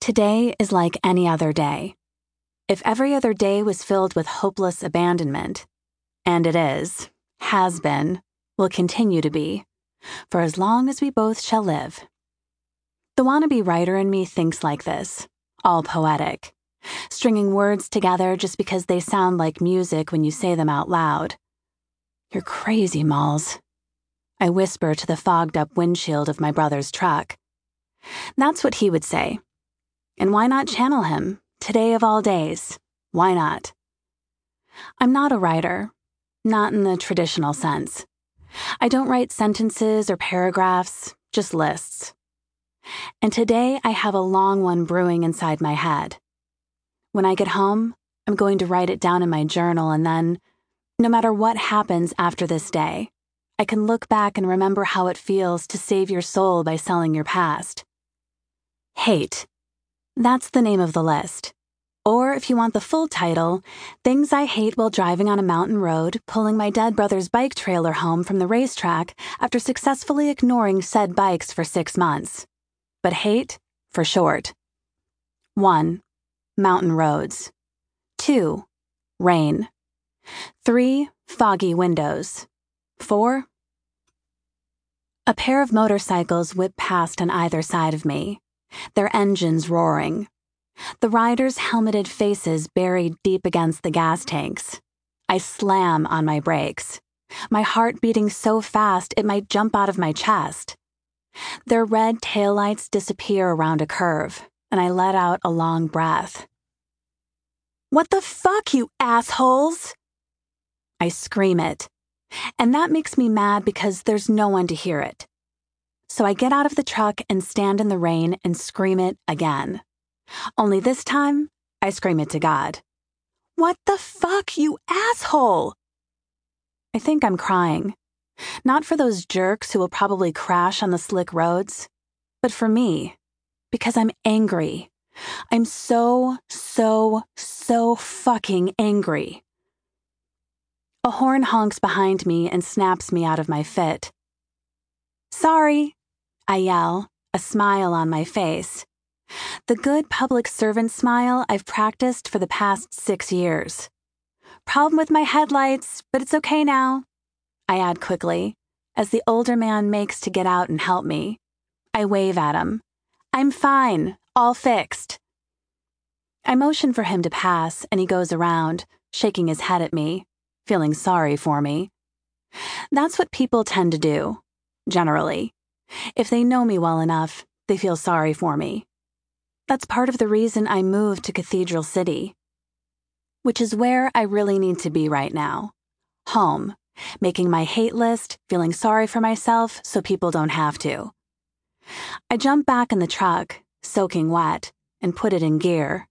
Today is like any other day. If every other day was filled with hopeless abandonment, and it is, has been, will continue to be, for as long as we both shall live. The wannabe writer in me thinks like this, all poetic, stringing words together just because they sound like music when you say them out loud. You're crazy, Malls. I whisper to the fogged up windshield of my brother's truck. That's what he would say. And why not channel him, today of all days? Why not? I'm not a writer, not in the traditional sense. I don't write sentences or paragraphs, just lists. And today I have a long one brewing inside my head. When I get home, I'm going to write it down in my journal, and then, no matter what happens after this day, I can look back and remember how it feels to save your soul by selling your past. Hate. That's the name of the list. Or, if you want the full title, Things I Hate While Driving on a Mountain Road, Pulling My Dead Brother's Bike Trailer Home from the Racetrack After Successfully Ignoring Said Bikes for Six Months. But hate, for short. 1. Mountain roads. 2. Rain. 3. Foggy windows. 4. A pair of motorcycles whip past on either side of me, their engines roaring. The riders' helmeted faces buried deep against the gas tanks. I slam on my brakes, my heart beating so fast it might jump out of my chest. Their red taillights disappear around a curve, and I let out a long breath. What the fuck, you assholes! I scream it, and that makes me mad because there's no one to hear it. So I get out of the truck and stand in the rain and scream it again. Only this time, I scream it to God. What the fuck, you asshole! I think I'm crying. Not for those jerks who will probably crash on the slick roads, but for me, because I'm angry. I'm so, so, so fucking angry. A horn honks behind me and snaps me out of my fit. Sorry, I yell, a smile on my face. The good public servant smile I've practiced for the past six years. Problem with my headlights, but it's okay now. I add quickly, as the older man makes to get out and help me. I wave at him. I'm fine, all fixed. I motion for him to pass, and he goes around, shaking his head at me, feeling sorry for me. That's what people tend to do, generally. If they know me well enough, they feel sorry for me. That's part of the reason I moved to Cathedral City, which is where I really need to be right now home, making my hate list, feeling sorry for myself so people don't have to. I jump back in the truck, soaking wet, and put it in gear.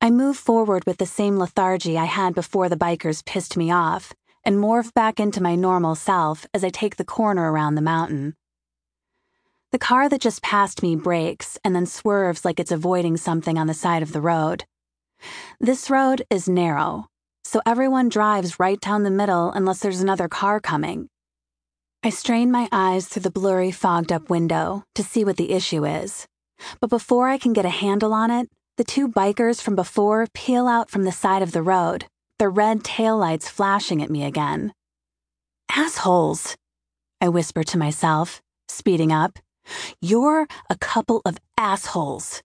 I move forward with the same lethargy I had before the bikers pissed me off and morph back into my normal self as I take the corner around the mountain. The car that just passed me brakes and then swerves like it's avoiding something on the side of the road. This road is narrow, so everyone drives right down the middle unless there's another car coming. I strain my eyes through the blurry, fogged up window to see what the issue is. But before I can get a handle on it, the two bikers from before peel out from the side of the road, their red taillights flashing at me again. Assholes, I whisper to myself, speeding up. You're a couple of assholes.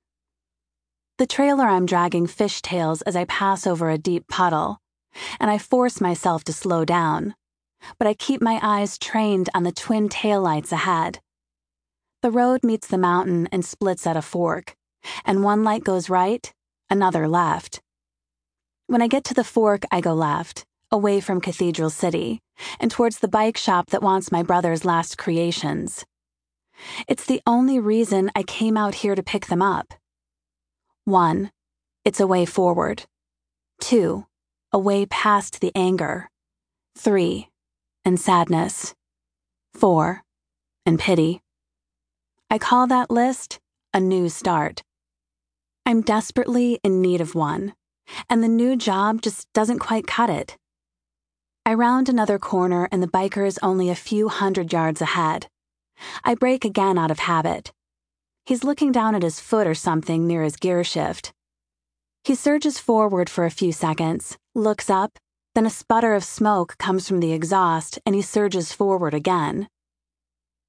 The trailer I'm dragging fishtails as I pass over a deep puddle, and I force myself to slow down, but I keep my eyes trained on the twin taillights ahead. The road meets the mountain and splits at a fork, and one light goes right, another left. When I get to the fork, I go left, away from Cathedral City, and towards the bike shop that wants my brother's last creations. It's the only reason I came out here to pick them up. One, it's a way forward. Two, a way past the anger. Three, and sadness. Four, and pity. I call that list a new start. I'm desperately in need of one, and the new job just doesn't quite cut it. I round another corner, and the biker is only a few hundred yards ahead. I brake again out of habit. He's looking down at his foot or something near his gear shift. He surges forward for a few seconds, looks up, then a sputter of smoke comes from the exhaust and he surges forward again.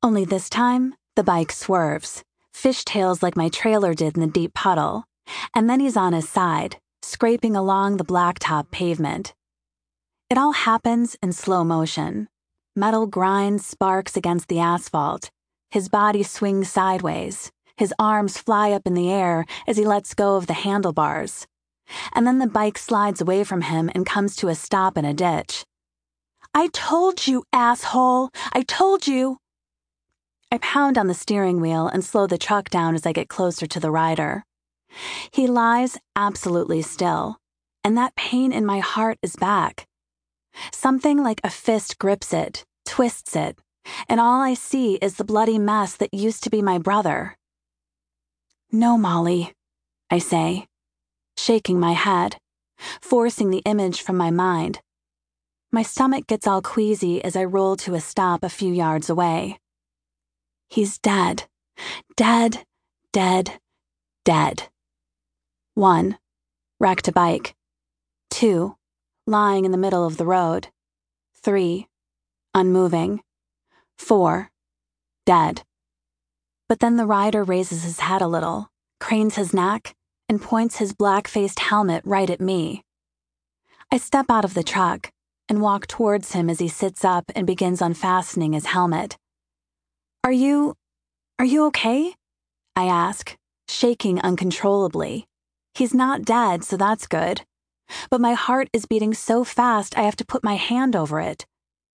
Only this time, the bike swerves, fishtails like my trailer did in the deep puddle, and then he's on his side, scraping along the blacktop pavement. It all happens in slow motion. Metal grinds sparks against the asphalt. His body swings sideways. His arms fly up in the air as he lets go of the handlebars. And then the bike slides away from him and comes to a stop in a ditch. I told you, asshole! I told you! I pound on the steering wheel and slow the truck down as I get closer to the rider. He lies absolutely still, and that pain in my heart is back. Something like a fist grips it, twists it, and all I see is the bloody mess that used to be my brother. No, Molly, I say, shaking my head, forcing the image from my mind. My stomach gets all queasy as I roll to a stop a few yards away. He's dead. Dead, dead, dead. One, wrecked a bike. Two, lying in the middle of the road. Three, unmoving. Four, dead. But then the rider raises his head a little, cranes his neck, and points his black faced helmet right at me. I step out of the truck and walk towards him as he sits up and begins unfastening his helmet. Are you. are you okay? I ask, shaking uncontrollably. He's not dead, so that's good. But my heart is beating so fast I have to put my hand over it,